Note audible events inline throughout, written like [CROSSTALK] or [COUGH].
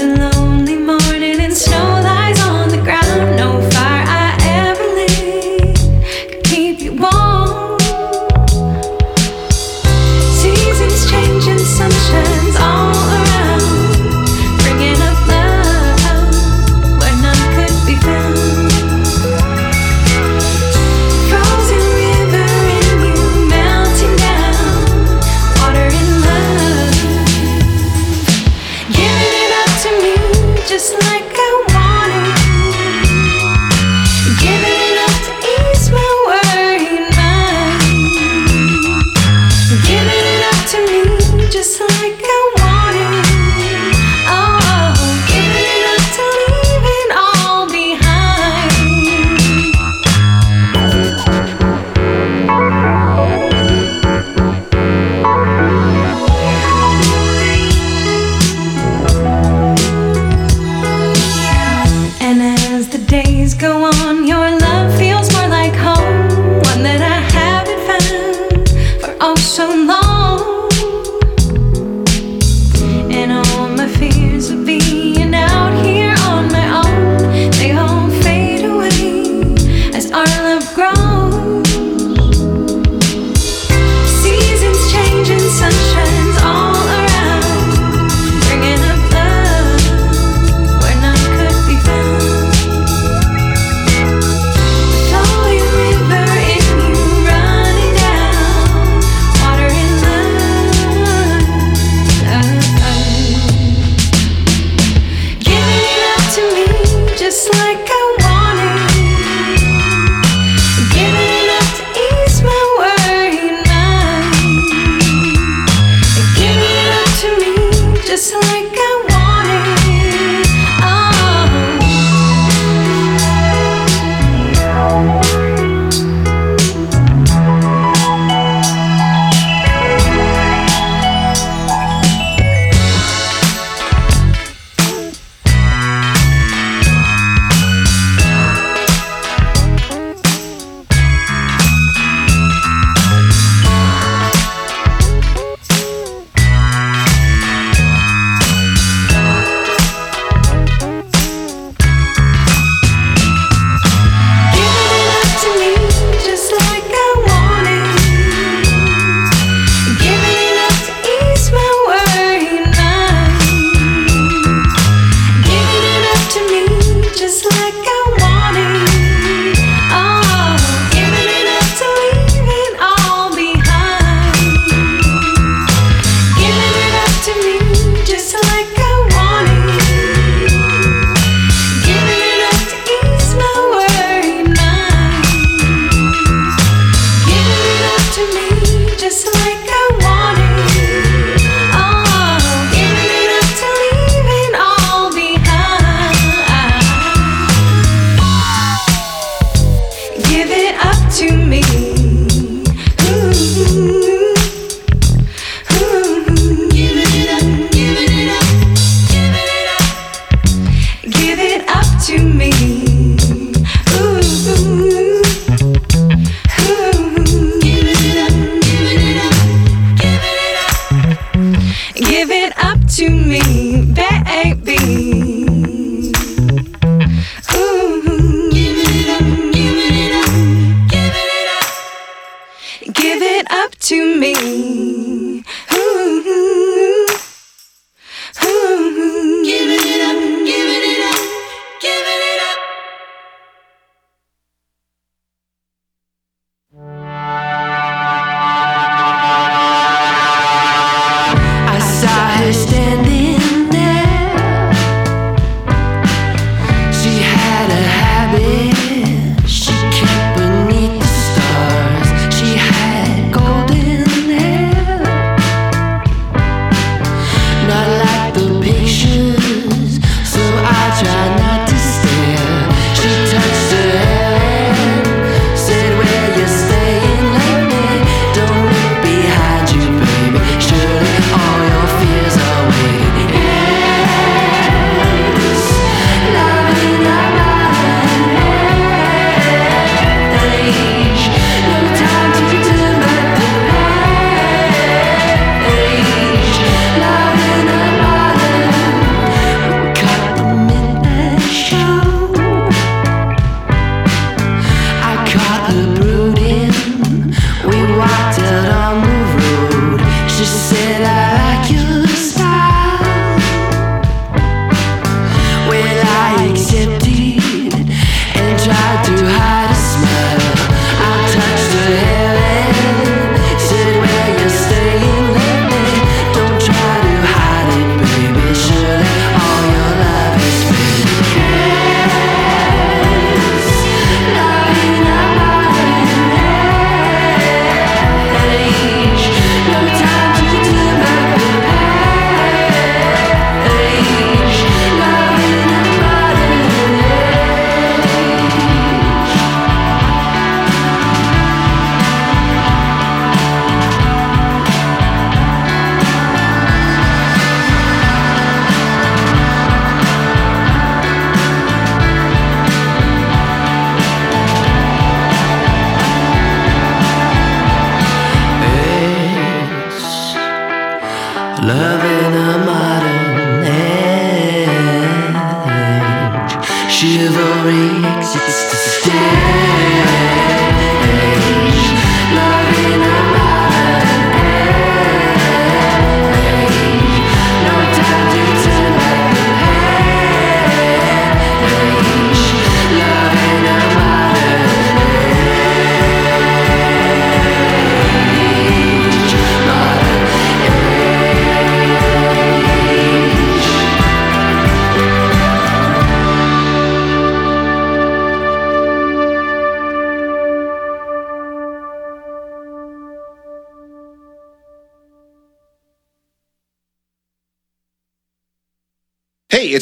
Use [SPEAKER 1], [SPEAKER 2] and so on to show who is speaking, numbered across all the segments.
[SPEAKER 1] alone.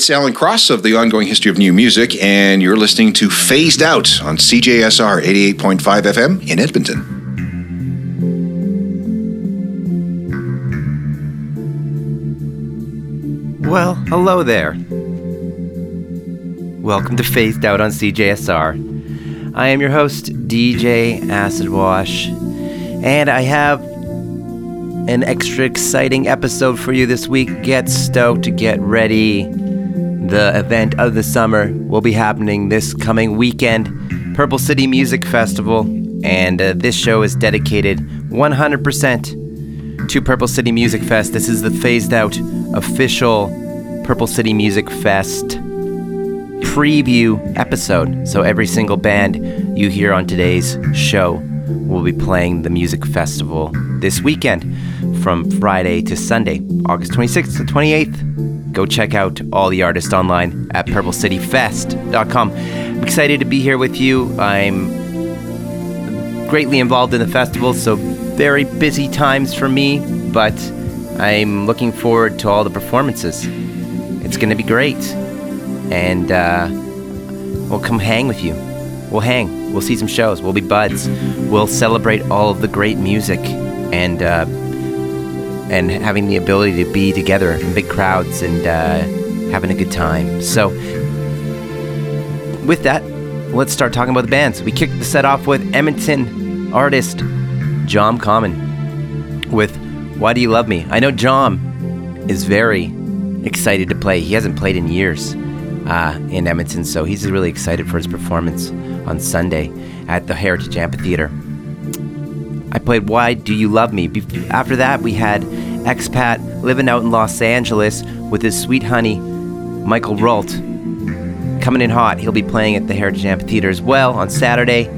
[SPEAKER 1] It's Alan Cross of the Ongoing History of New Music, and you're listening to Phased Out on CJSR 88.5 FM in Edmonton.
[SPEAKER 2] Well, hello there. Welcome to Phased Out on CJSR. I am your host, DJ Acid Wash, and I have an extra exciting episode for you this week. Get stoked, to get ready. The event of the summer will be happening this coming weekend, Purple City Music Festival, and uh, this show is dedicated 100% to Purple City Music Fest. This is the phased out official Purple City Music Fest preview episode. So every single band you hear on today's show will be playing the music festival this weekend from Friday to Sunday, August 26th to 28th go check out all the artists online at purplecityfest.com. I'm excited to be here with you. I'm greatly involved in the festival, so very busy times for me, but I'm looking forward to all the performances. It's going to be great. And uh, we'll come hang with you. We'll hang. We'll see some shows. We'll be buds. We'll celebrate all of the great music and uh, and having the ability to be together in big crowds and uh, having a good time. So, with that, let's start talking about the bands. We kicked the set off with Edmonton artist John Common with Why Do You Love Me? I know John is very excited to play. He hasn't played in years uh, in Edmonton, so he's really excited for his performance on Sunday at the Heritage Amphitheater. I played Why Do You Love Me? After that, we had expat living out in Los Angeles with his sweet honey, Michael Rault. Coming in hot, he'll be playing at the Heritage Amphitheater as well on Saturday.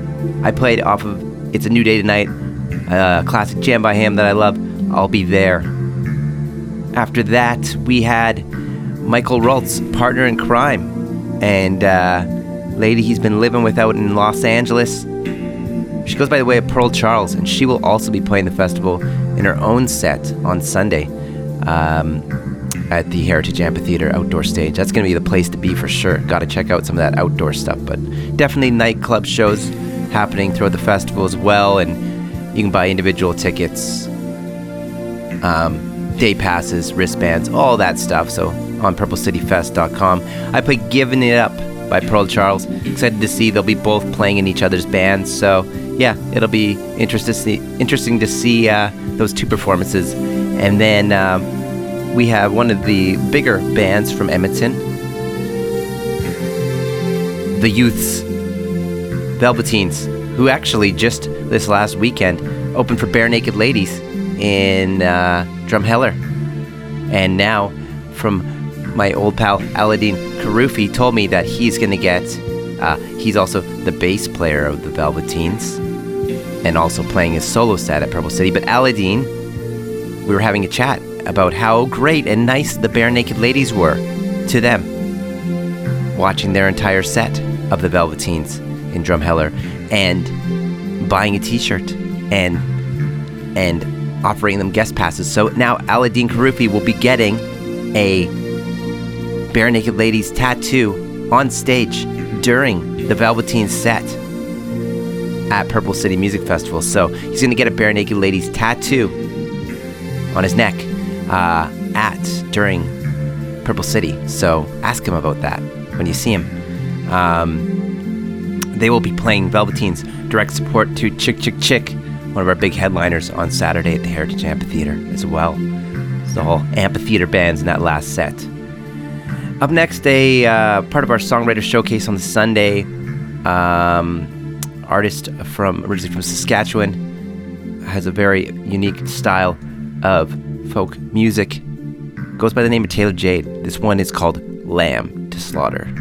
[SPEAKER 2] I played off of It's a New Day Tonight, a classic jam by him that I love. I'll be there. After that, we had Michael Rault's partner in crime and uh, lady he's been living with out in Los Angeles. She goes by the way of Pearl Charles, and she will also be playing the festival in her own set on Sunday um, at the Heritage Amphitheater outdoor stage. That's going to be the place to be for sure. Got to check out some of that outdoor stuff, but definitely nightclub shows happening throughout the festival as well, and you can buy individual tickets, um, day passes, wristbands, all that stuff. So on purplecityfest.com. I played Giving It Up by Pearl Charles. Excited to see they'll be both playing in each other's bands. So yeah, it'll be interesting to see, uh, those two performances. And then um, we have one of the bigger bands from Edmonton, the Youths, Velveteens, who actually just this last weekend opened for Barenaked Ladies in uh, Drumheller. And now, from my old pal Aladdin Karufi, told me that he's going to get, uh, he's also the bass player of the Velveteens and also playing his solo set at Purple City. But Aladdin, we were having a chat about how great and nice the Barenaked Ladies were to them, watching their entire set of the Velveteens in Drumheller and buying a T-shirt and and offering them guest passes. So now Aladdin Karufi will be getting a Barenaked Ladies tattoo on stage during the Velveteen set at Purple City Music Festival. So he's going to get a Barenaked Ladies tattoo on his neck uh, at during Purple City. So ask him about that when you see him. Um, they will be playing Velveteen's direct support to Chick Chick Chick, one of our big headliners on Saturday at the Heritage Amphitheater as well. It's the whole amphitheater bands in that last set.
[SPEAKER 1] Up next, a uh, part of our songwriter showcase on the Sunday. Um, artist from originally from Saskatchewan has a very unique style of folk music. Goes by the name of Taylor Jade. This one is called Lamb to Slaughter.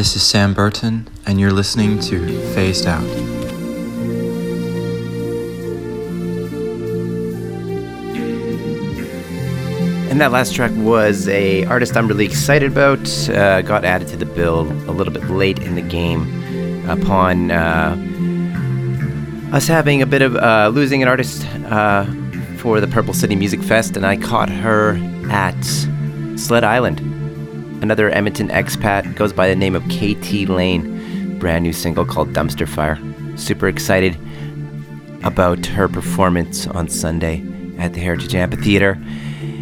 [SPEAKER 3] This
[SPEAKER 4] is Sam Burton, and you're listening to Phased Out.
[SPEAKER 2] And that last track was a artist I'm really excited about. Uh, got added to the bill a little bit late in the game upon uh, us having a bit of uh, losing an artist uh, for the Purple City Music Fest, and I caught her at Sled Island. Another Edmonton expat goes by the name of KT Lane. Brand new single called Dumpster Fire. Super excited about her performance on Sunday at the Heritage Amphitheater.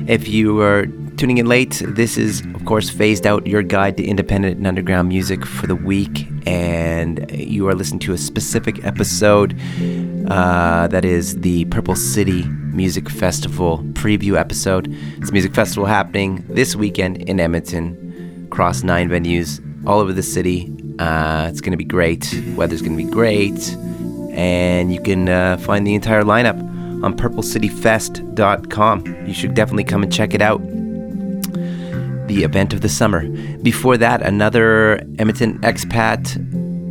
[SPEAKER 2] If you are tuning in late, this is, of course, phased out your guide to independent and underground music for the week, and you are listening to a specific episode uh, that is the Purple City Music Festival preview episode. It's a music festival happening this weekend in Edmonton, across nine venues all over the city. Uh, it's going to be great. Weather's going to be great, and you can uh, find the entire lineup on purplecityfest.com. You should definitely come and check it out. The event of the summer. Before that, another Edmonton expat.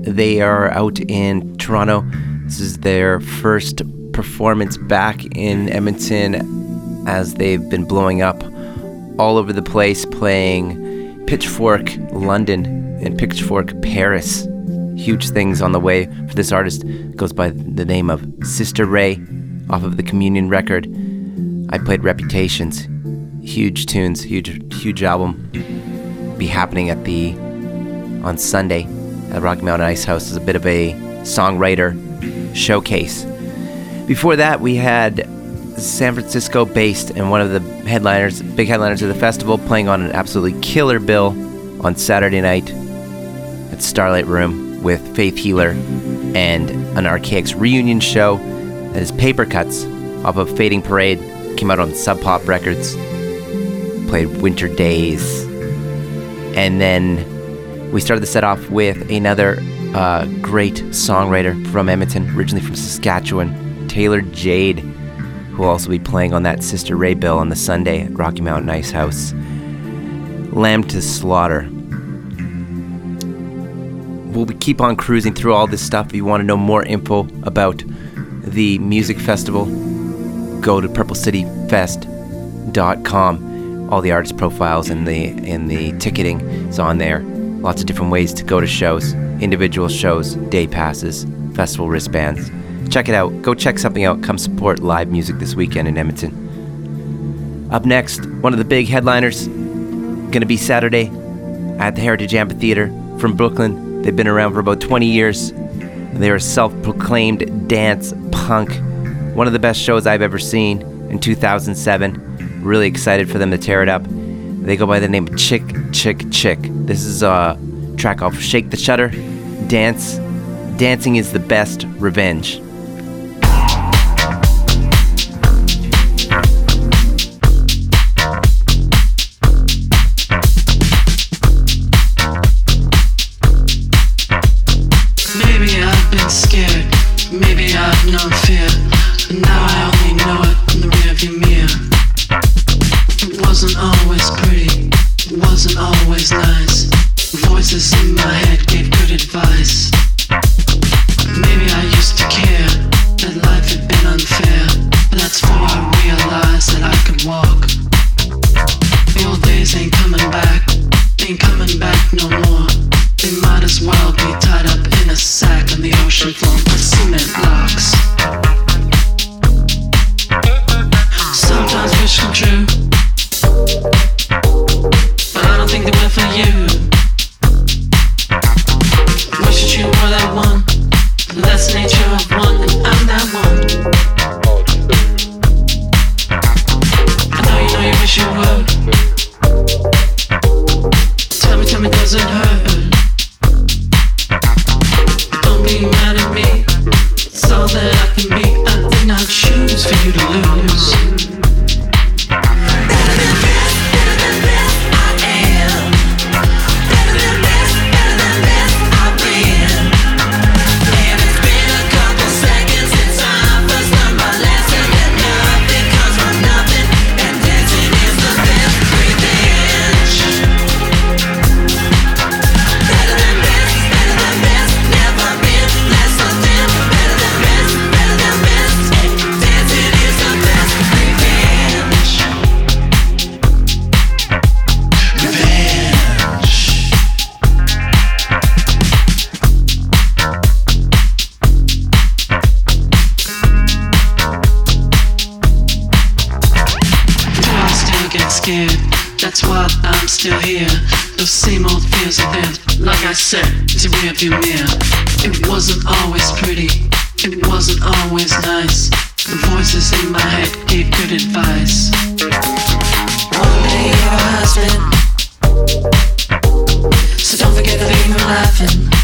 [SPEAKER 2] They are out in Toronto. This is their first performance back in Edmonton as they've been blowing up all over the place, playing Pitchfork London and Pitchfork Paris. Huge things on the way for this artist. Goes by the name of Sister Ray off of the Communion record. I played Reputations. Huge tunes, huge huge album. Be happening at the on Sunday at Rocky Mountain Ice House as a bit of a songwriter showcase. Before that, we had San Francisco based and one of the headliners, big headliners of the festival, playing on an absolutely killer bill on Saturday night at Starlight Room with Faith Healer and an Archaics reunion show that is Papercuts off of Fading Parade. Came out on Sub Pop Records. Played Winter Days. And then we started the set off with another uh, great songwriter from Edmonton, originally from Saskatchewan, Taylor Jade, who will also be playing on that Sister Ray bill on the Sunday at Rocky Mountain Ice House. Lamb to Slaughter. We'll keep on cruising through all this stuff. If you want to know more info about the music festival, go to purplecityfest.com. All the artist profiles and the and the ticketing is on there. Lots of different ways to go to shows, individual shows, day passes, festival wristbands. Check it out. Go check something out. Come support live music this weekend in Edmonton. Up next, one of the big headliners, going to be Saturday at the Heritage Amphitheater from Brooklyn. They've been around for about 20 years. They're a self proclaimed dance punk. One of the best shows I've ever seen in 2007. Really excited for them to tear it up. They go by the name Chick Chick Chick. This is a track off Shake the Shutter. Dance. Dancing is the best revenge.
[SPEAKER 5] Laughing.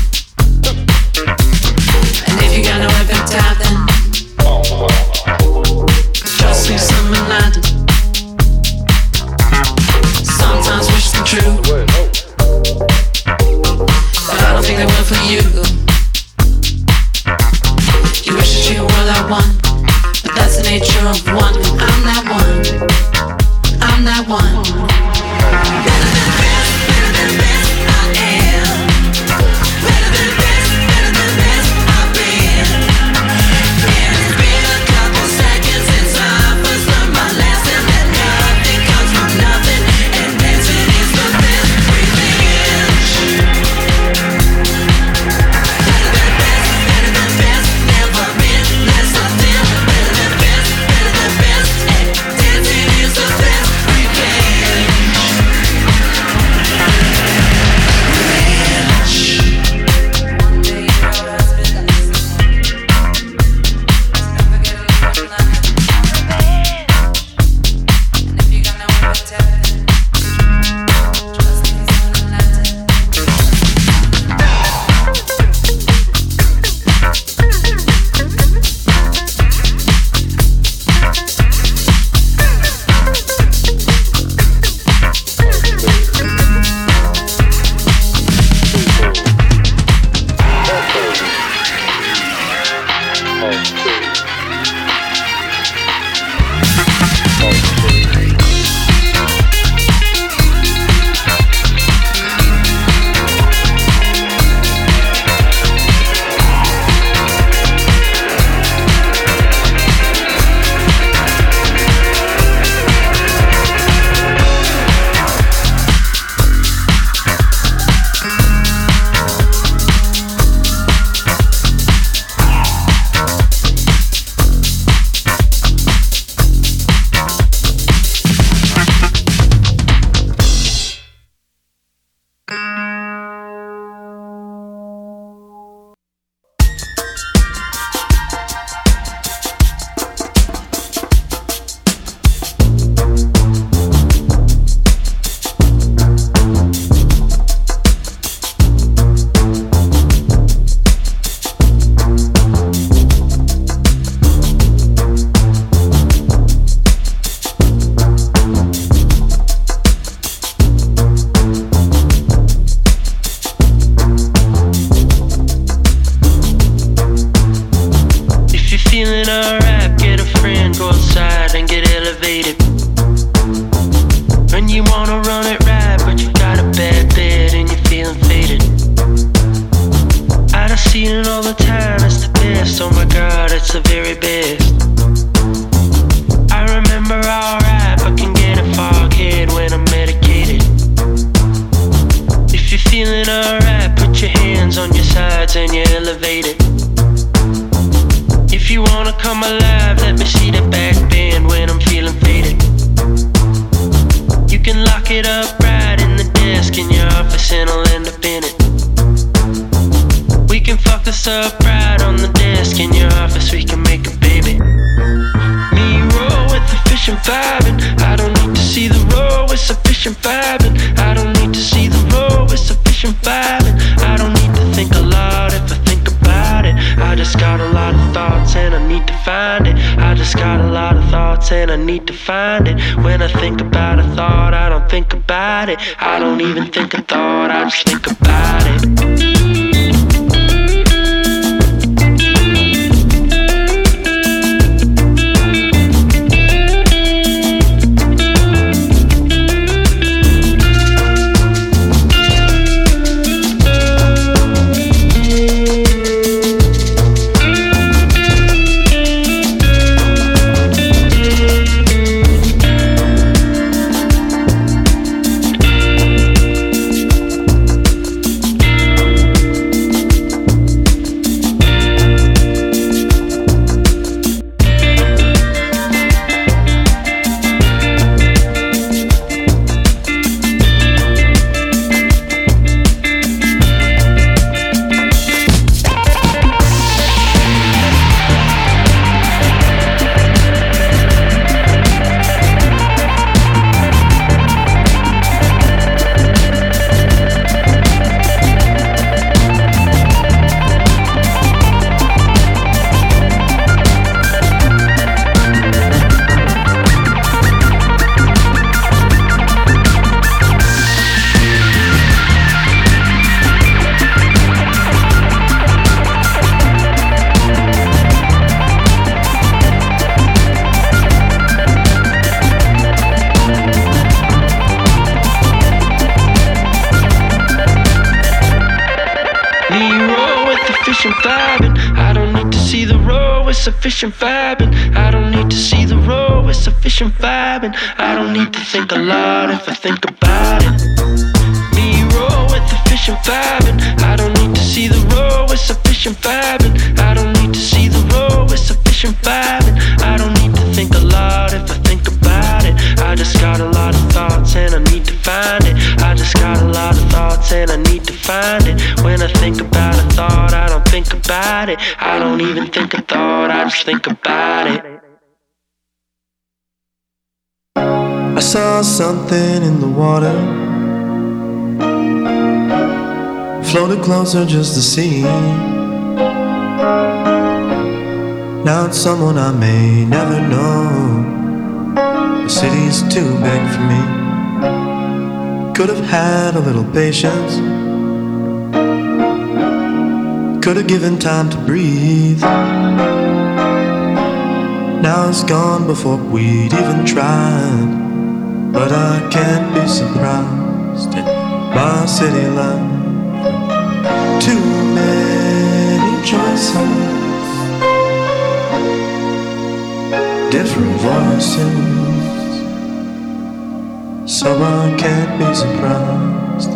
[SPEAKER 6] Find it. When I think about a thought, I don't think about it. I don't even think a thought, I just think about it. Sufficient vibing. I don't need to see the roll with sufficient vibing. I don't need to think a lot if I think about it. Me roll with and vibing. I don't need to see the roll with sufficient vibing. I don't need to see the roll with sufficient vibing. I don't need to think a lot if I think about it. I just got a lot of thoughts and I need to find it. I just got a lot of thoughts and I need to find it. When I think about a thought, I don't about it. I don't even think a thought, I just think about it.
[SPEAKER 7] I saw something in the water. Floated closer just to see. Now it's someone I may never know. The city's too big for me. Could have had a little patience. Could have given time to breathe. Now it's gone before we'd even tried. But I can't be surprised in my city life. Too many choices, different voices. So I can't be surprised in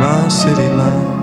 [SPEAKER 7] my city life.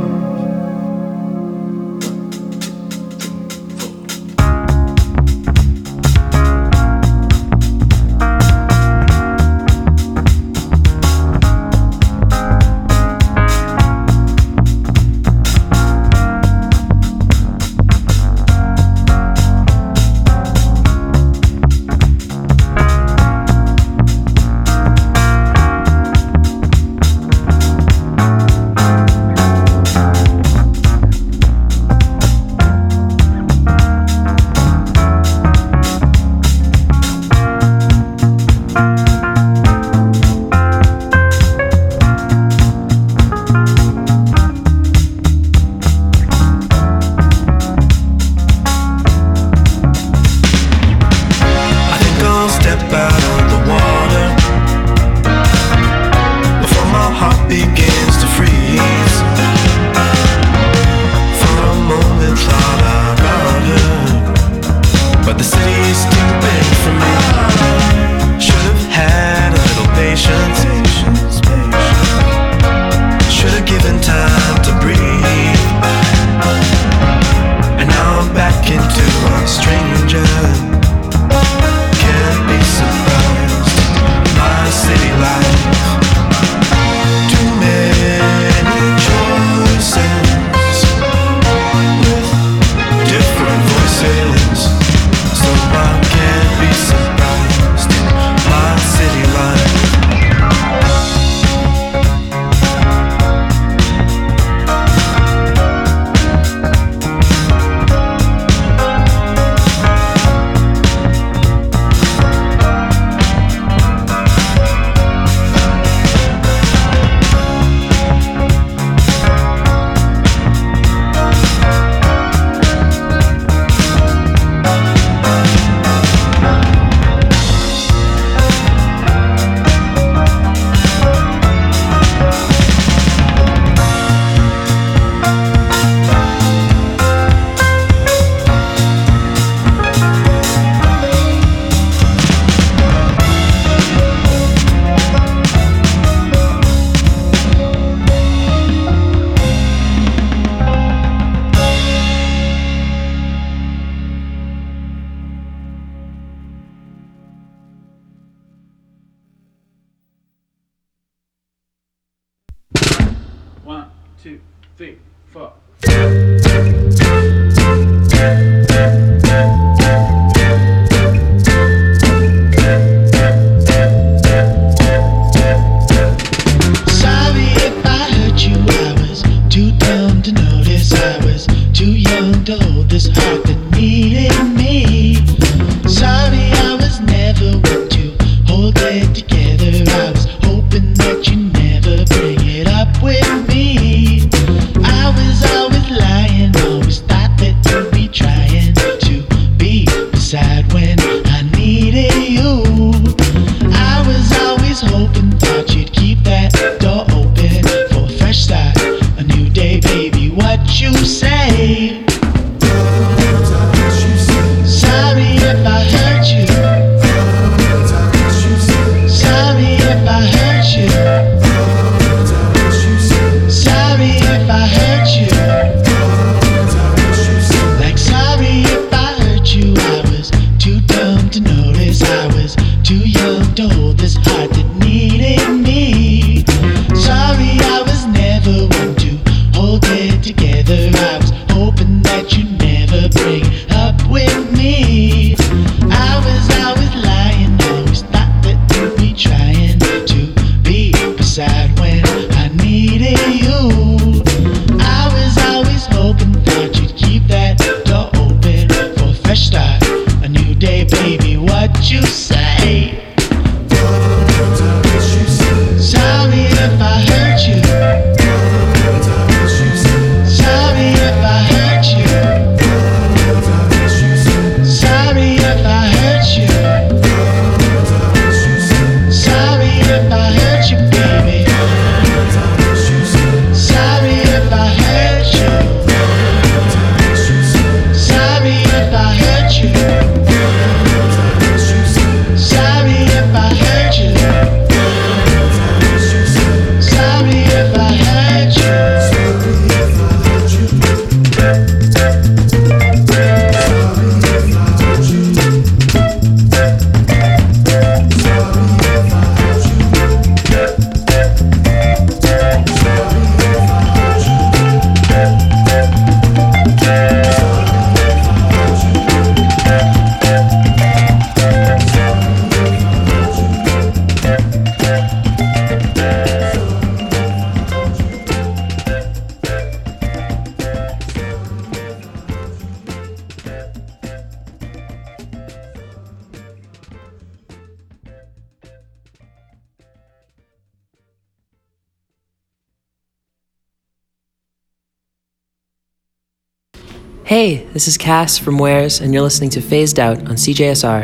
[SPEAKER 8] This is Cass from Wares, and you're listening to Phased Out on CJSR.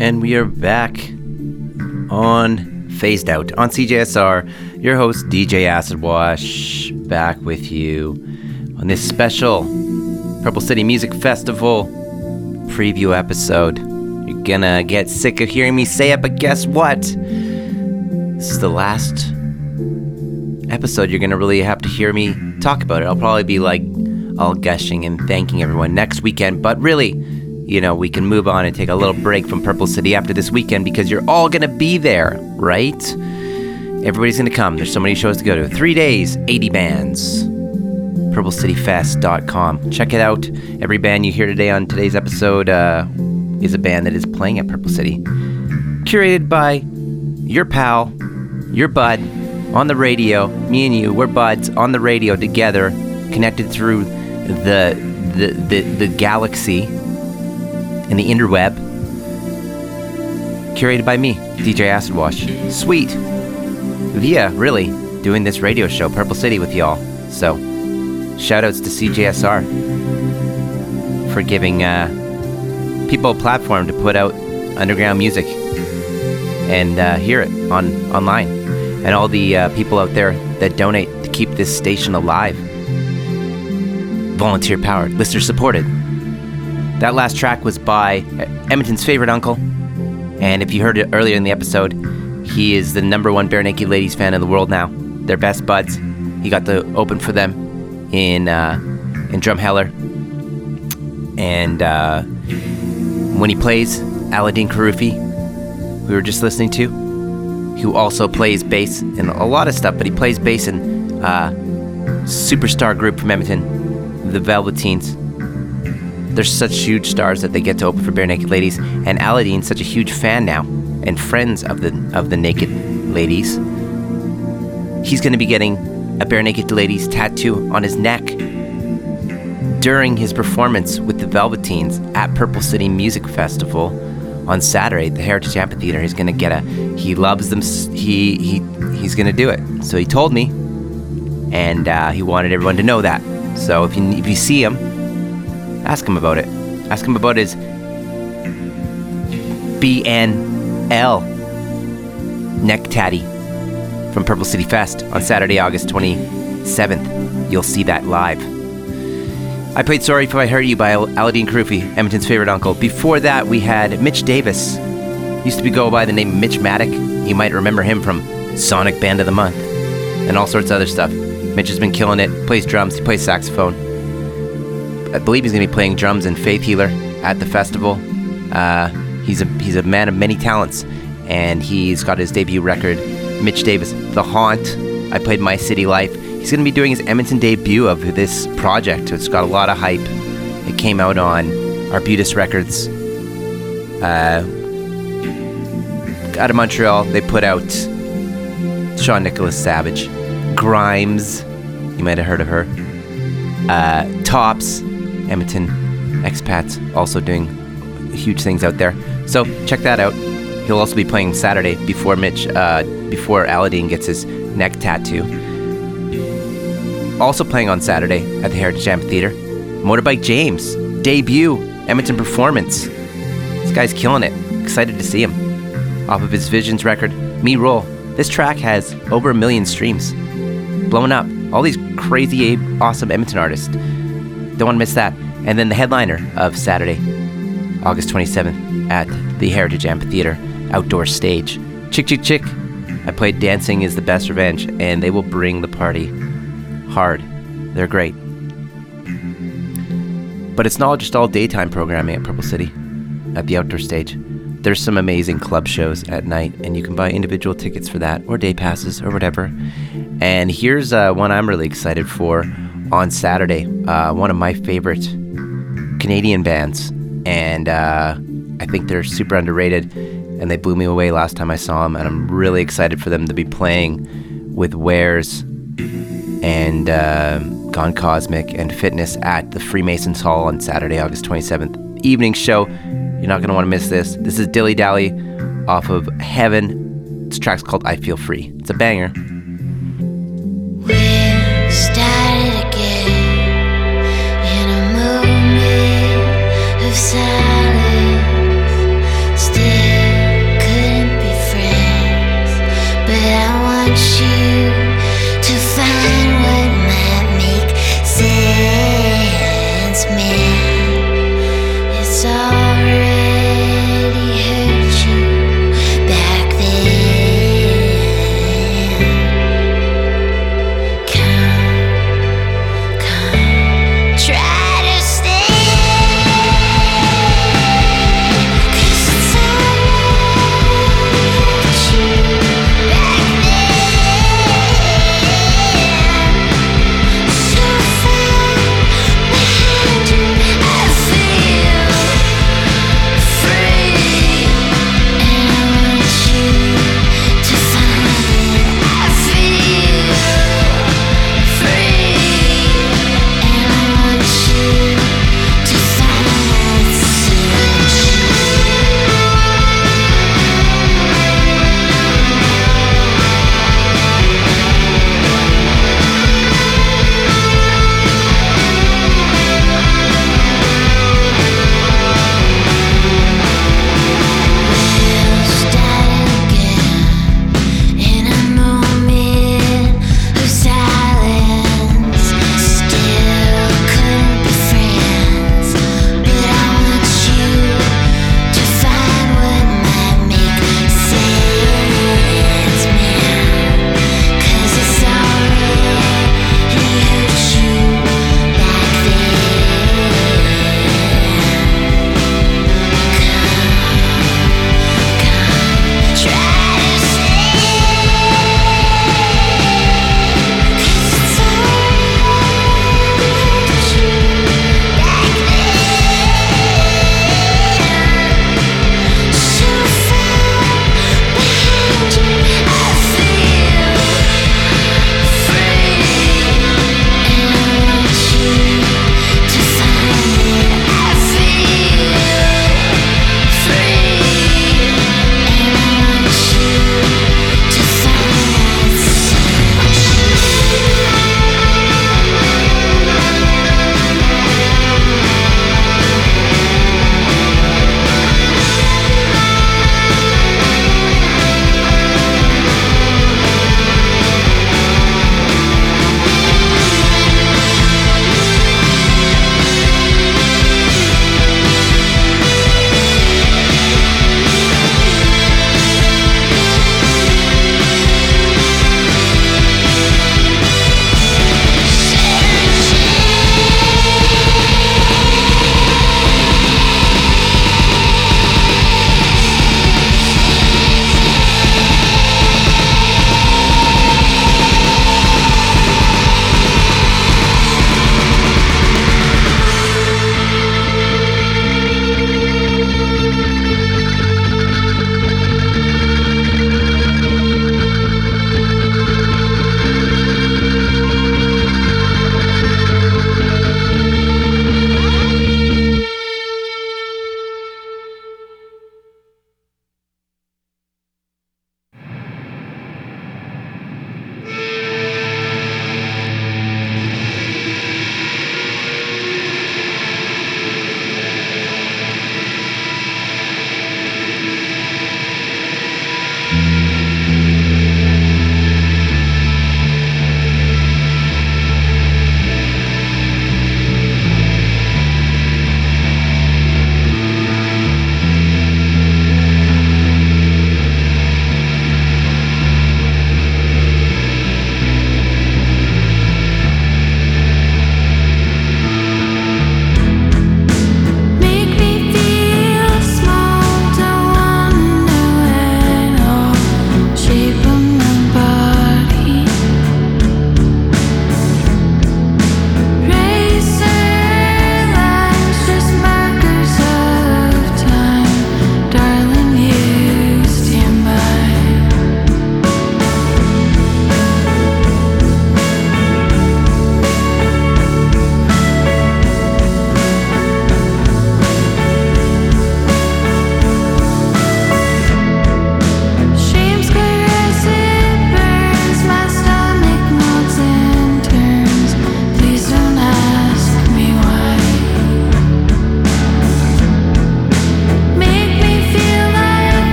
[SPEAKER 2] And we are back on Phased Out on CJSR. Your host, DJ Acid Wash, back with you on this special Purple City Music Festival preview episode. You're gonna get sick of hearing me say it, but guess what? This is the last episode you're gonna really have to hear me talk about it. I'll probably be like all gushing and thanking everyone next weekend, but really, you know, we can move on and take a little break from Purple City after this weekend because you're all gonna be there, right? Everybody's gonna come. There's so many shows to go to. Three days, 80 bands. PurpleCityFest.com. Check it out. Every band you hear today on today's episode uh, is a band that is playing at Purple City. Curated by your pal, your bud, on the radio. Me and you, we're buds on the radio together, connected through the the the, the galaxy and the interweb. Curated by me, DJ Acid Wash. Sweet. Via really doing this radio show, Purple City, with y'all. So, shoutouts to CJSR for giving uh, people a platform to put out underground music and uh, hear it on online and all the uh, people out there that donate to keep this station alive. Volunteer powered, listener supported. That last track was by Edmonton's favorite uncle, and if you heard it earlier in the episode, he is the number one Barenaked Ladies fan in the world now. They're best buds. He got to open for them in uh, in Drumheller, and uh, when he plays Aladdin Karufi, we were just listening to, who also plays bass in a lot of stuff, but he plays bass in uh, superstar group from Edmonton, the Velveteens. They're such huge stars that they get to open for Barenaked Ladies, and Aladdin's such a huge fan now and friends of the of the Naked Ladies. He's going to be getting a Barenaked Ladies tattoo on his neck during his performance with the Velveteens at Purple City Music Festival on Saturday the Heritage Amphitheater. He's gonna get a. He loves them. He he he's gonna do it. So he told me, and uh, he wanted everyone to know that. So if you if you see him, ask him about it. Ask him about his BNL neck tatty from Purple City Fest on Saturday, August 27th. You'll see that live. I played Sorry If I Hurt You by Al- Aladdin Krufi, Edmonton's favorite uncle. Before that, we had Mitch Davis. Used to be go by the name Mitch Maddock. You might remember him from Sonic Band of the Month and all sorts of other stuff. Mitch has been killing it, plays drums, he plays saxophone. I believe he's going to be playing drums in Faith Healer at the festival. Uh, he's a he's a man of many talents, and he's got his debut record, Mitch Davis, The Haunt. I played My City Life. He's going to be doing his Edmonton debut of this project. It's got a lot of hype. It came out on Arbutus Records. Uh, out of Montreal, they put out Sean Nicholas Savage, Grimes. You might have heard of her. Uh, Tops, Edmonton expats, also doing huge things out there. So check that out. He'll also be playing Saturday before Mitch, uh, before Aladdin gets his neck tattoo. Also playing on Saturday at the Heritage Amphitheater, Motorbike James debut Edmonton performance. This guy's killing it. Excited to see him. Off of his Visions record, Me Roll. This track has over a million streams. Blowing up. All these crazy, awesome Edmonton artists. Don't want to miss that. And then the headliner of Saturday, August 27th, at the Heritage Amphitheater outdoor stage. Chick Chick Chick. I played Dancing is the Best Revenge, and they will bring the party hard. They're great. But it's not just all daytime programming at Purple City, at the outdoor stage. There's some amazing club shows at night, and you can buy individual tickets for that, or day passes, or whatever. And here's uh, one I'm really excited for on Saturday. Uh, one of my favorite Canadian bands, and uh, I think they're super underrated. And they blew me away last time I saw them, and I'm really excited for them to be playing with Wares and uh, Gone Cosmic and Fitness at the Freemasons Hall on Saturday, August 27th. Evening show. You're not going to want to miss this. This is Dilly Dally off of Heaven. This track's called I Feel Free. It's a banger.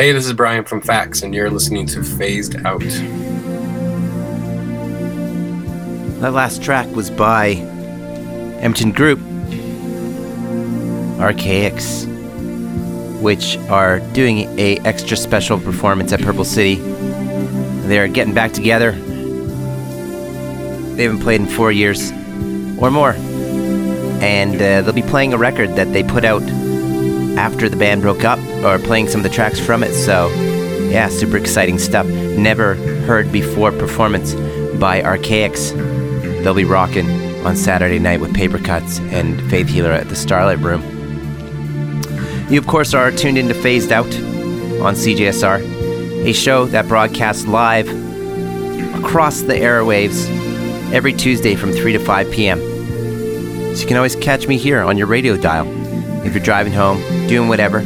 [SPEAKER 9] Hey, this is Brian from Fax, and you're listening to Phased Out.
[SPEAKER 2] That last track was by Edmonton Group, Archaics, which are doing a extra special performance at Purple City. They're getting back together. They haven't played in four years or more, and uh, they'll be playing a record that they put out after the band broke up, or playing some of the tracks from it. So, yeah, super exciting stuff. Never heard before performance by Archaics. They'll be rocking on Saturday night with Papercuts and Faith Healer at the Starlight Room. You, of course, are tuned into Phased Out on CJSR, a show that broadcasts live across the airwaves every Tuesday from 3 to 5 p.m. So you can always catch me here on your radio dial. If you're driving home, doing whatever,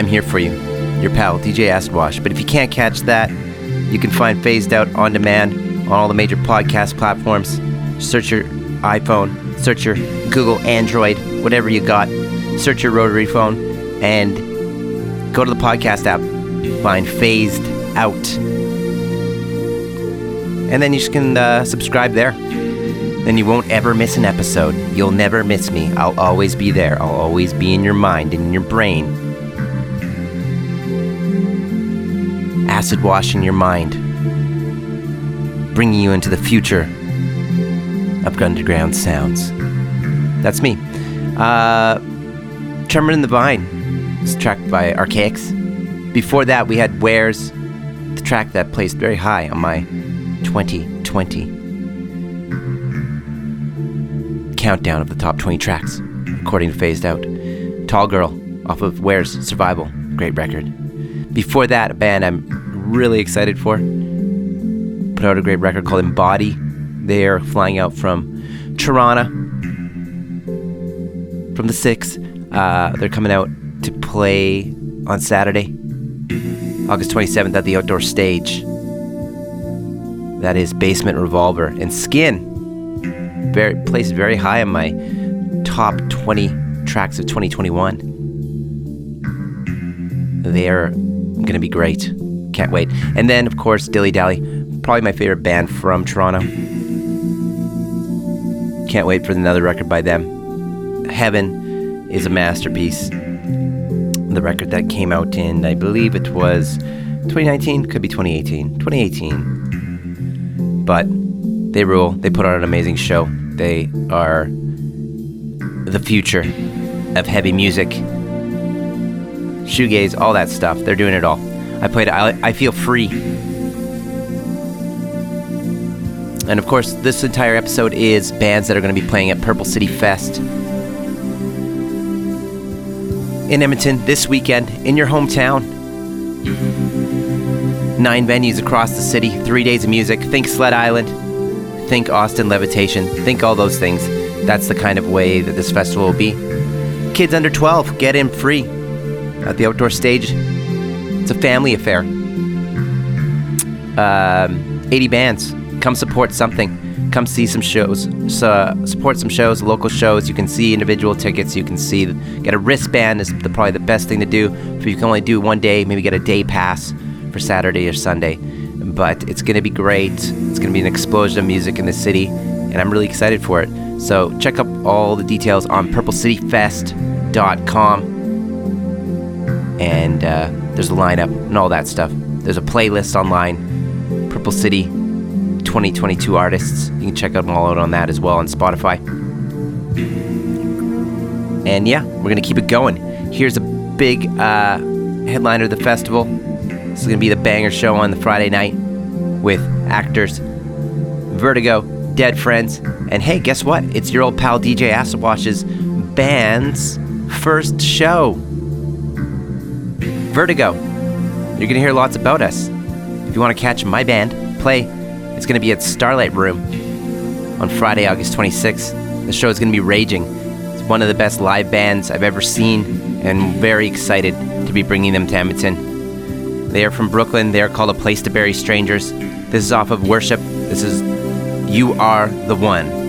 [SPEAKER 2] I'm here for you. Your pal, DJ Acid Wash. But if you can't catch that, you can find Phased Out on demand on all the major podcast platforms. Search your iPhone, search your Google Android, whatever you got. Search your rotary phone and go to the podcast app. Find Phased Out. And then you can uh, subscribe there. Then then you won't ever miss an episode. You'll never miss me. I'll always be there. I'll always be in your mind and in your brain. Acid washing your mind, bringing you into the future of underground sounds. That's me. Uh, Tremor in the Vine is tracked by Archaics. Before that, we had Wares, the track that placed very high on my 2020 countdown of the top 20 tracks, according to Phased Out. Tall Girl off of Ware's Survival, great record. Before that, a band I'm really excited for put out a great record called Embody. They are flying out from Toronto from the 6th. Uh, they're coming out to play on Saturday, August 27th at the outdoor stage. That is Basement Revolver and Skin. Very placed very high on my top 20 tracks of 2021. They're gonna be great. Can't wait. And then of course Dilly Dally, probably my favorite band from Toronto. Can't wait for another record by them. Heaven is a masterpiece. The record that came out in, I believe it was 2019, could be 2018. 2018. But they rule. They put on an amazing show. They are the future of heavy music, shoegaze, all that stuff. They're doing it all. I played. I, I feel free. And of course, this entire episode is bands that are going to be playing at Purple City Fest in Edmonton this weekend in your hometown. Nine venues across the city, three days of music. Think Sled Island, think Austin Levitation, think all those things. That's the kind of way that this festival will be. Kids under 12 get in free at the outdoor stage. It's a family affair. Um, 80 bands. Come support something. Come see some shows. So, support some shows, local shows. You can see individual tickets. You can see, get a wristband is the, probably the best thing to do. If you can only do one day, maybe get a day pass for Saturday or Sunday. But it's going to be great. It's going to be an explosion of music in the city, and I'm really excited for it. So check up all the details on purplecityfest.com. And uh, there's a lineup and all that stuff. There's a playlist online, Purple City 2022 artists. You can check them all out on that as well on Spotify. And yeah, we're going to keep it going. Here's a big uh, headliner of the festival. This is going to be the banger show on the Friday night with actors Vertigo, Dead Friends, and hey, guess what? It's your old pal DJ Acid band's first show. Vertigo. You're going to hear lots about us. If you want to catch my band play, it's going to be at Starlight Room on Friday, August 26th. The show is going to be raging. It's one of the best live bands I've ever seen, and very excited to be bringing them to Edmonton. They are from Brooklyn. They are called A Place to Bury Strangers. This is off of Worship. This is You Are the One.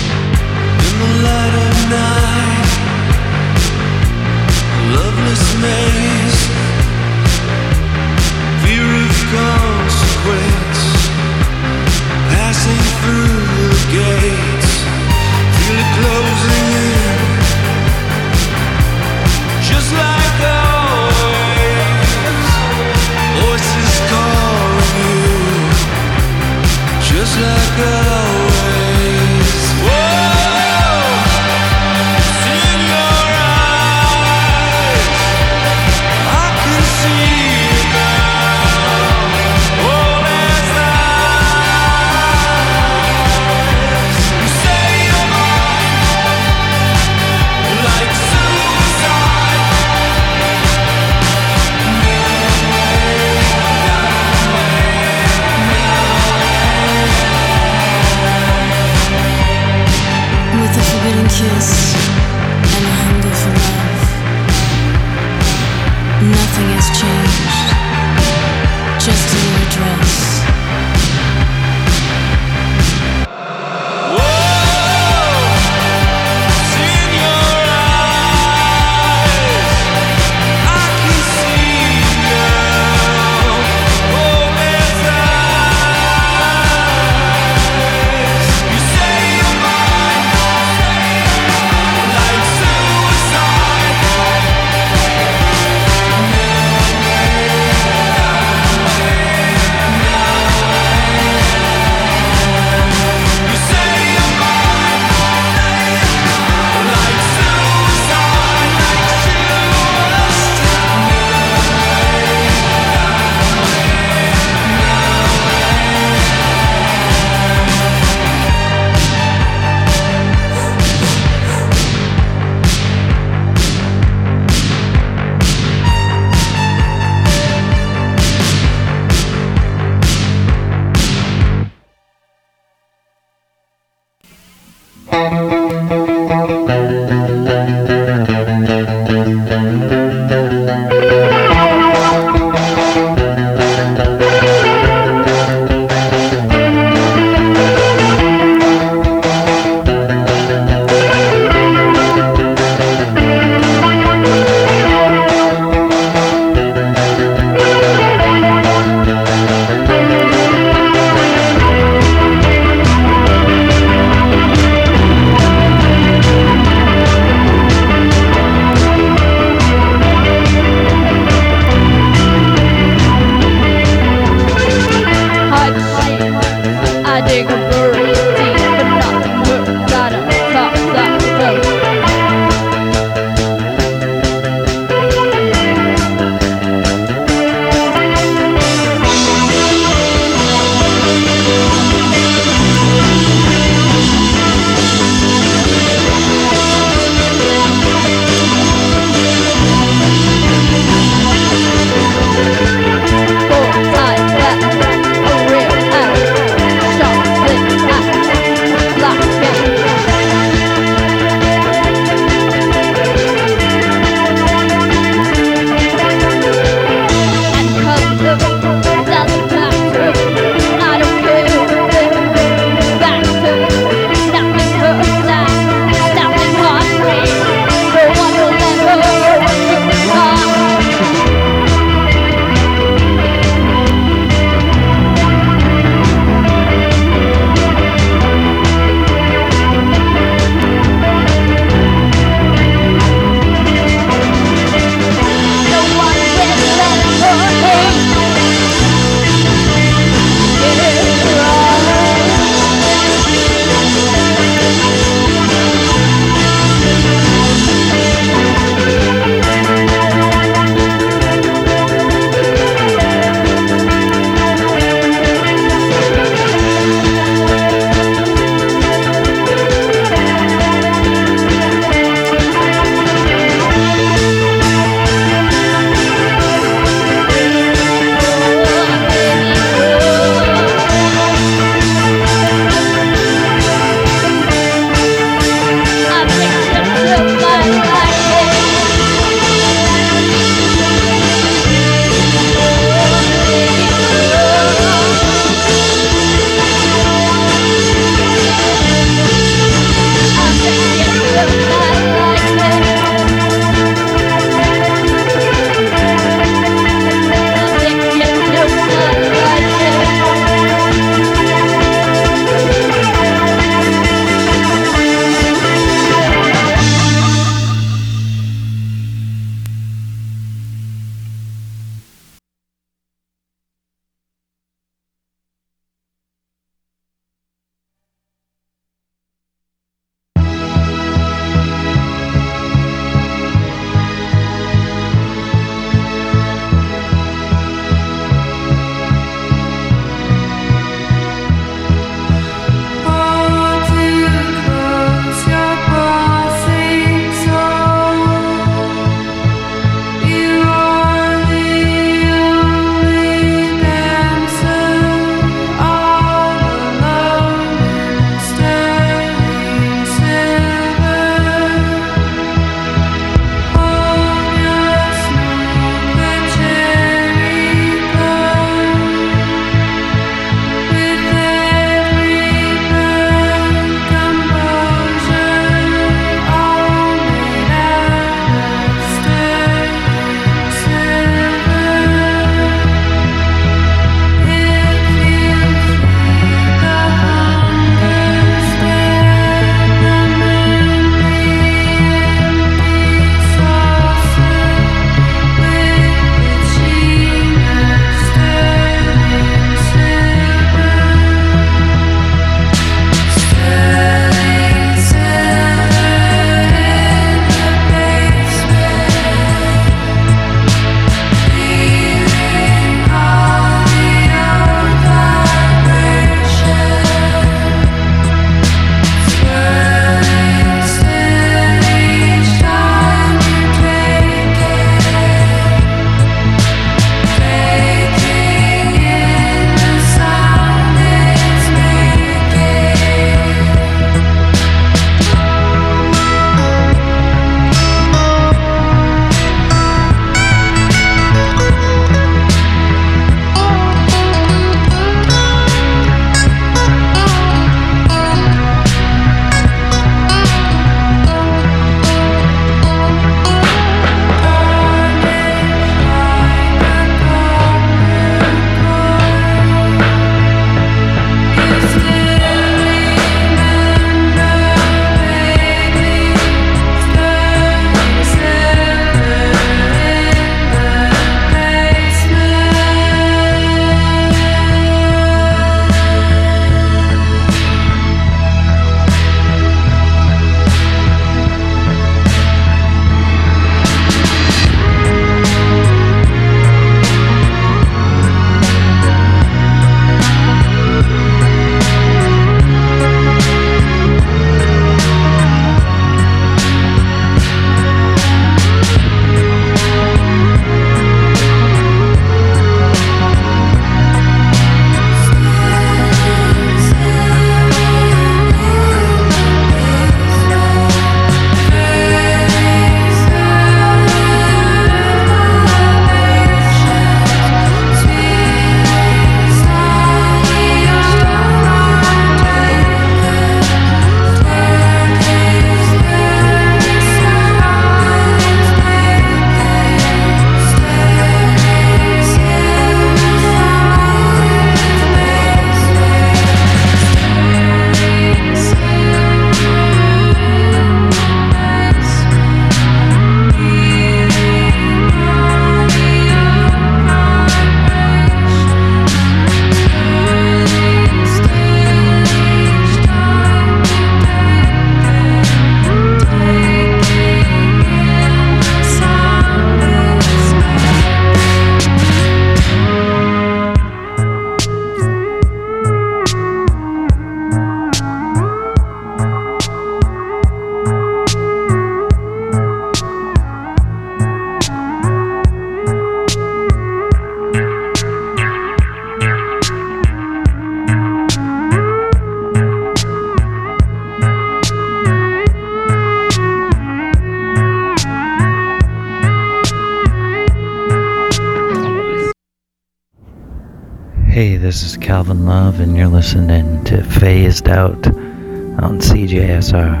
[SPEAKER 10] Calvin Love, and you're listening to Phased Out on CJSR.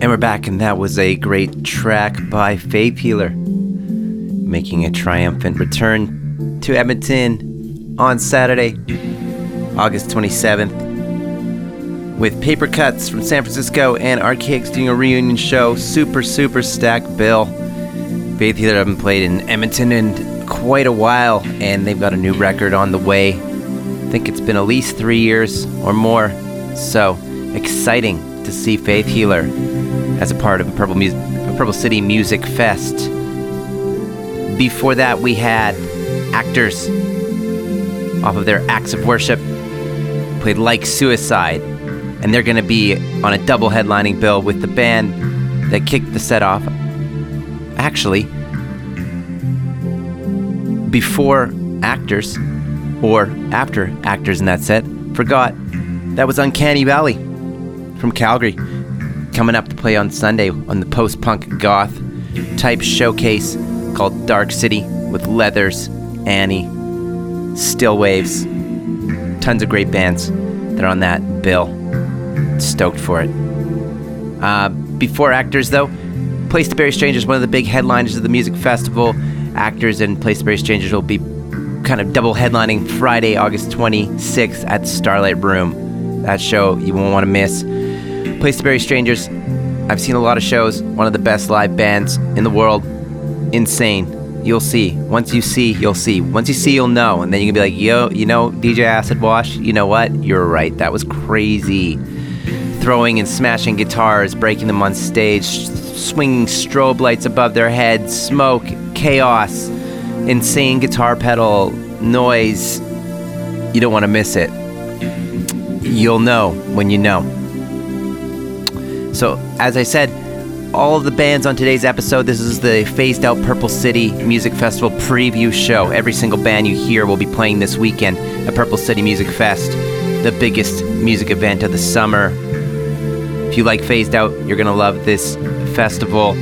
[SPEAKER 2] And we're back, and that was a great track by Faith Healer, making a triumphant return to Edmonton on Saturday, August 27th, with Papercuts from San Francisco and Archaics doing a reunion show. Super, super stacked bill. Faith Healer haven't played in Edmonton in quite a while, and they've got a new record on the way. I think it's been at least three years or more. So exciting to see Faith Healer as a part of Purple, Purple City Music Fest. Before that, we had actors off of their Acts of Worship played Like Suicide, and they're going to be on a double headlining bill with the band that kicked the set off. Actually, before actors or after actors in that set, forgot that was Uncanny Valley from Calgary coming up to play on Sunday on the post punk goth type showcase called Dark City with Leathers, Annie, Still Waves, tons of great bands that are on that bill. Stoked for it. Uh, before actors, though, Place to Bury Strangers, one of the big headliners of the music festival. Actors and Place to Bury Strangers will be kind of double headlining Friday, August 26th at Starlight Room. That show you won't want to miss. Place to Bury Strangers, I've seen a lot of shows, one of the best live bands in the world. Insane. You'll see. Once you see, you'll see. Once you see, you'll know. And then you can be like, yo, you know, DJ Acid Wash, you know what? You're right. That was crazy. Throwing and smashing guitars, breaking them on stage, swinging strobe lights above their heads, smoke, chaos, insane guitar pedal, noise. You don't want to miss it. You'll know when you know. So, as I said, all of the bands on today's episode, this is the Phased Out Purple City Music Festival preview show. Every single band you hear will be playing this weekend at Purple City Music Fest, the biggest music event of the summer. If you like Phased Out, you're going to love this festival.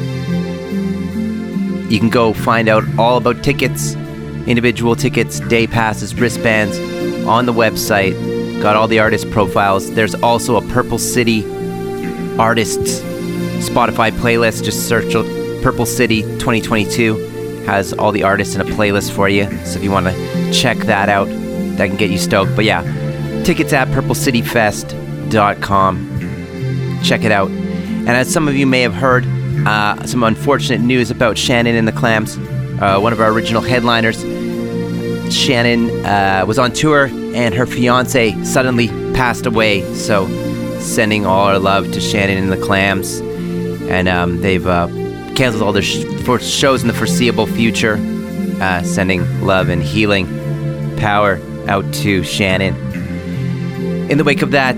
[SPEAKER 2] You can go find out all about tickets, individual tickets, day passes, wristbands on the website. Got all the artist profiles. There's also a Purple City artists Spotify playlist. Just search Purple City 2022. Has all the artists in a playlist for you. So if you want to check that out, that can get you stoked. But yeah, tickets at purplecityfest.com. Check it out. And as some of you may have heard, uh, some unfortunate news about Shannon and the Clams, uh, one of our original headliners. Shannon uh, was on tour and her fiance suddenly passed away. So, sending all our love to Shannon and the Clams. And um, they've uh, canceled all their sh- shows in the foreseeable future. Uh, sending love and healing power out to Shannon. In the wake of that,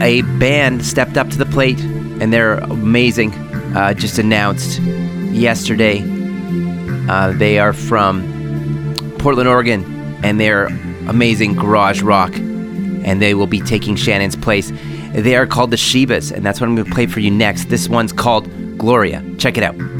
[SPEAKER 2] a band stepped up to the plate and they're amazing. Uh, just announced yesterday. Uh, they are from Portland, Oregon, and they're amazing garage rock. And they will be taking Shannon's place. They are called the Shivas, and that's what I'm going to play for you next. This one's called Gloria. Check it out.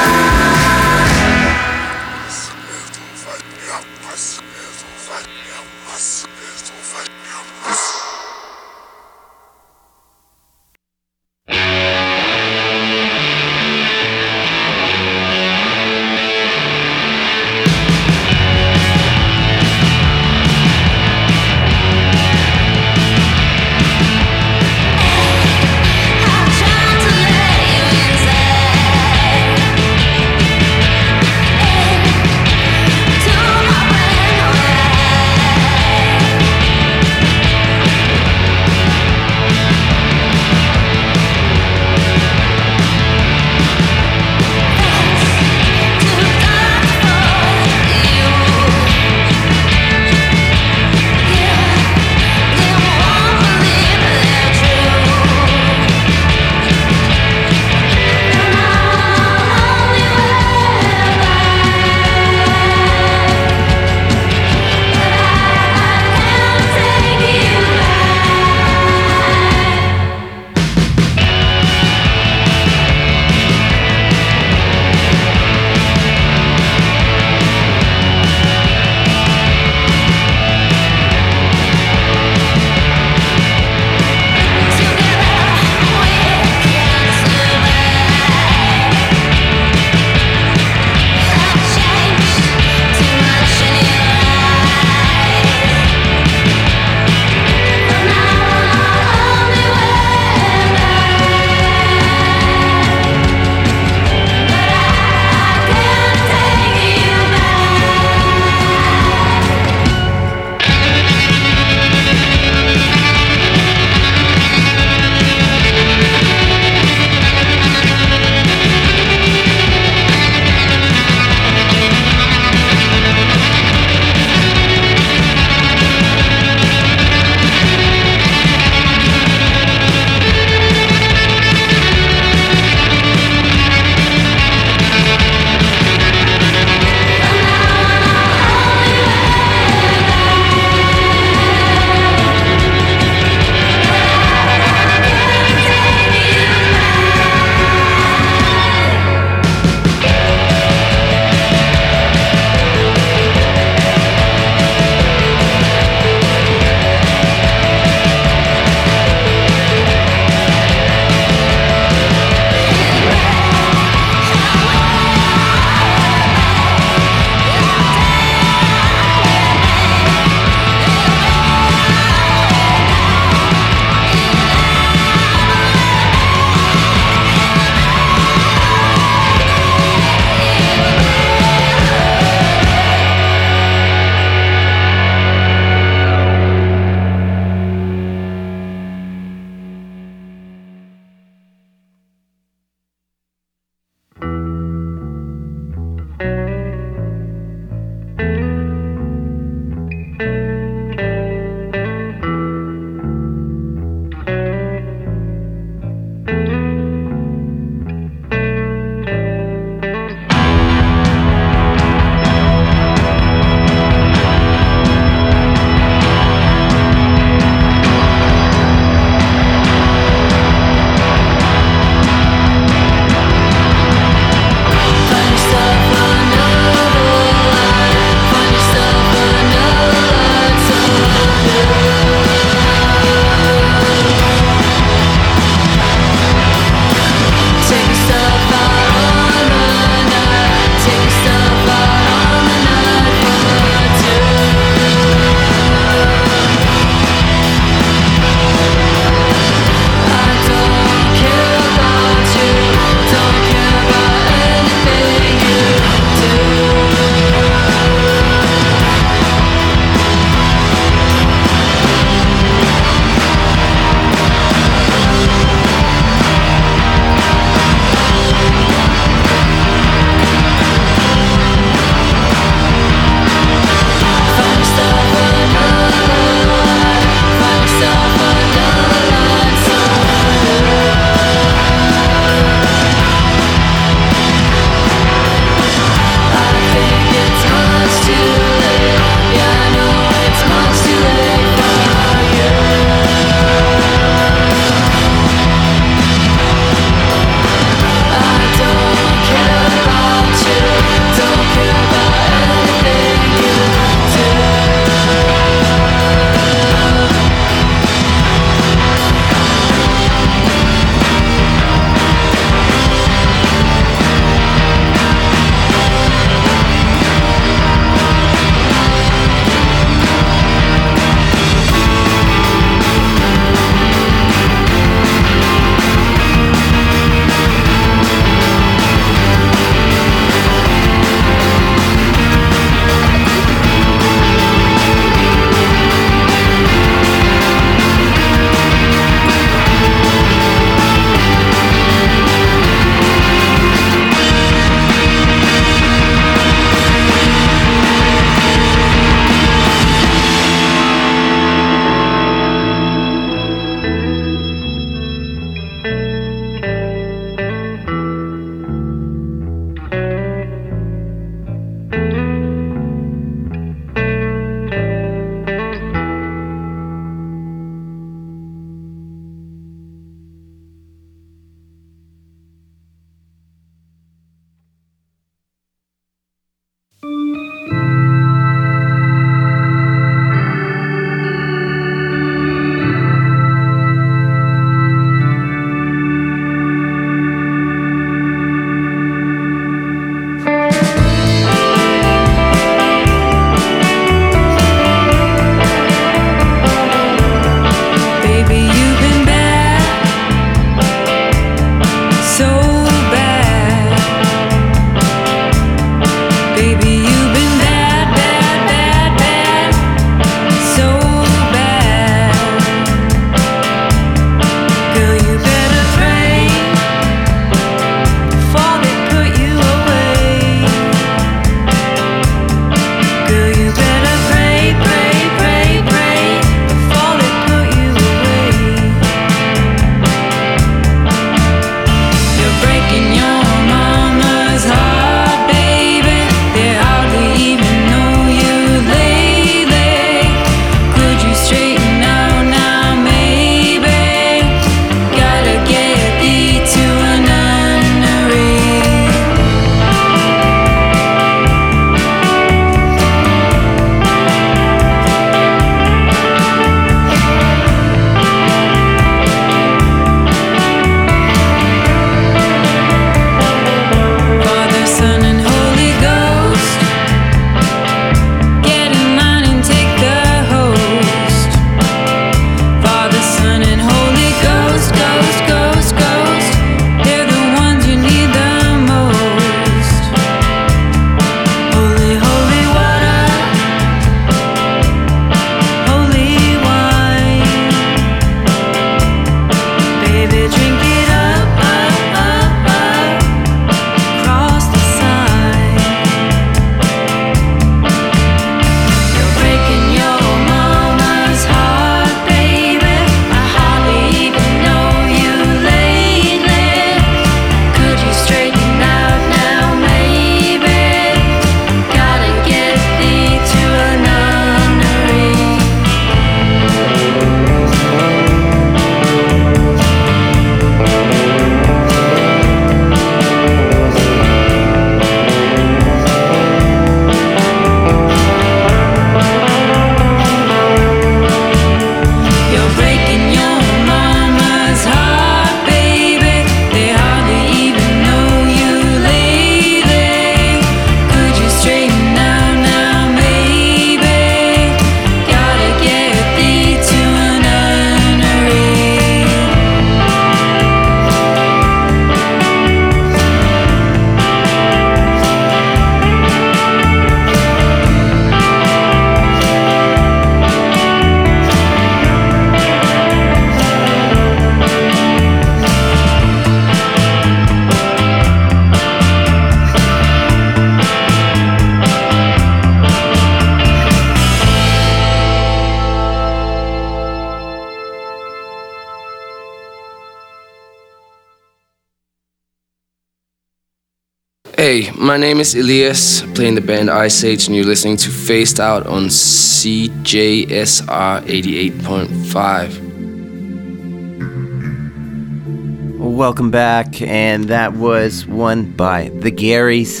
[SPEAKER 11] My name is Elias, playing the band Iceage, and you're listening to Phased Out on CJSR 88.5.
[SPEAKER 2] Welcome back, and that was one by the Garrys,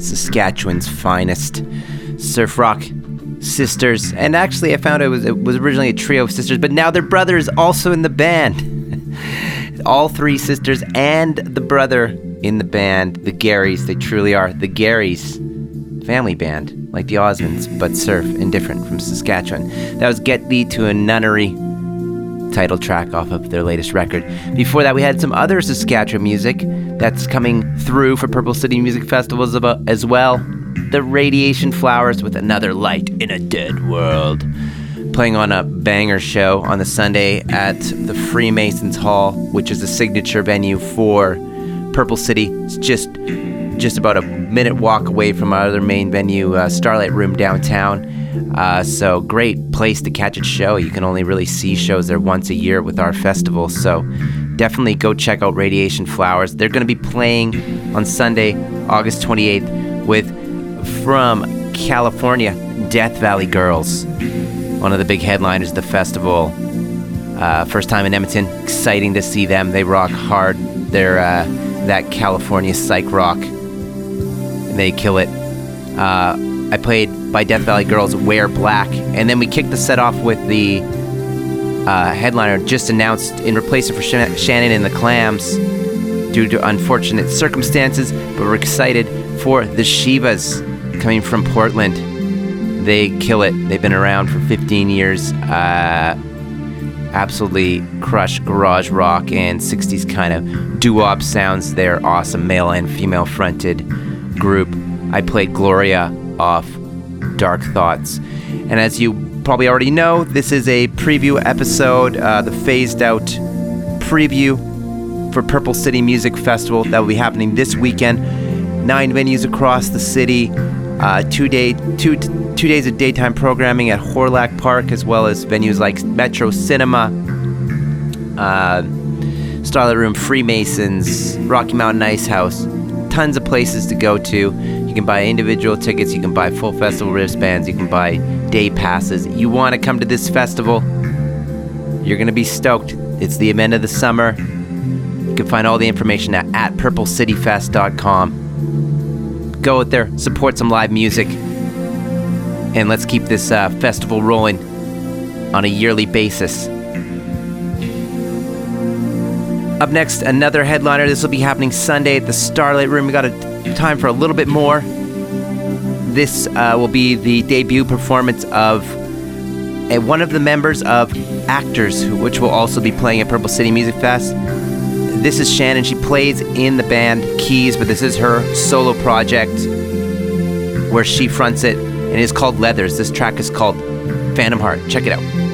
[SPEAKER 2] Saskatchewan's finest surf rock sisters. And actually, I found it was it was originally a trio of sisters, but now their brother is also in the band. [LAUGHS] All three sisters and the brother in the band, Garrys. They truly are the Garrys family band, like the Osmonds, but surf and different from Saskatchewan. That was Get Thee to a Nunnery title track off of their latest record. Before that, we had some other Saskatchewan music that's coming through for Purple City Music Festivals uh, as well. The Radiation Flowers with another light in a dead world playing on a banger show on the Sunday at the Freemasons Hall, which is a signature venue for Purple City. It's just just about a minute walk away from our other main venue, uh, Starlight Room downtown. Uh, so great place to catch a show. You can only really see shows there once a year with our festival. So definitely go check out Radiation Flowers. They're going to be playing on Sunday, August 28th, with from California, Death Valley Girls one of the big headliners of the festival. Uh, first time in Edmonton, exciting to see them. They rock hard. They're uh, that California psych rock. They kill it. Uh, I played by Death Valley Girls, Wear Black, and then we kicked the set off with the uh, headliner just announced in replacement for Sh- Shannon and the Clams due to unfortunate circumstances, but we're excited for the Shivas coming from Portland. They kill it. They've been around for 15 years. Uh, absolutely crush garage rock and 60s kind of doo-wop sounds. They're awesome, male and female fronted group. I played Gloria off Dark Thoughts. And as you probably already know, this is a preview episode, uh, the phased out preview for Purple City Music Festival that will be happening this weekend. Nine venues across the city uh, two day two two days of daytime programming at Hawrelak Park, as well as venues like Metro Cinema, uh, Room, Freemasons, Rocky Mountain Ice House. Tons of places to go to. You can buy individual tickets. You can buy full festival wristbands. You can buy day passes. You want to come to this festival? You're gonna be stoked. It's the event of the summer. You can find all the information at, at purplecityfest.com go out there, support some live music, and let's keep this uh, festival rolling on a yearly basis. Up next, another headliner. This will be happening Sunday at the Starlight Room. We got a, time for a little bit more. This uh, will be the debut performance of one of the members of Actors, which will also be playing at Purple City Music Fest. This is Shannon. She plays in the band Keys, but this is her solo project where she fronts it, and it is called Leathers. This track is called Phantom Heart. Check it out.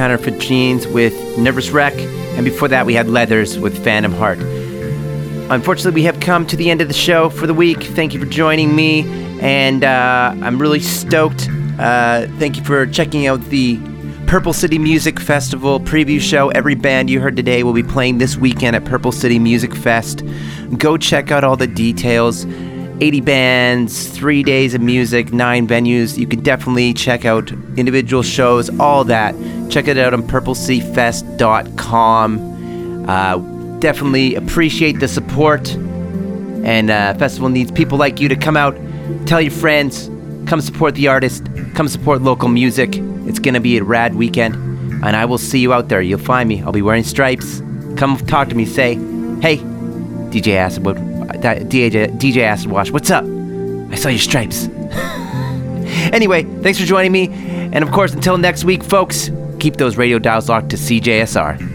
[SPEAKER 2] Counterfeit Jeans with Nervous Wreck, and before that we had Leathers with Phantom Heart. Unfortunately, we have come to the end of the show for the week. Thank you for joining me, and uh, I'm really stoked. Uh, thank you for checking out the Purple City Music Festival preview show. Every band you heard today will be playing this weekend at Purple City Music Fest. Go check out all the details. 80 bands, three days of music, nine venues. You can definitely check out individual shows, all that. Check it out on purplecityfest.com. Uh, definitely appreciate the support. And uh, festival needs people like you to come out, tell your friends, come support the artist, come support local music. It's gonna be a rad weekend, and I will see you out there. You'll find me. I'll be wearing stripes. Come talk to me. Say, hey, DJ Acid, DJ DJ Acid Wash, what's up? I saw your stripes. [LAUGHS] anyway, thanks for joining me, and of course, until next week, folks, keep those radio dials locked to CJSR.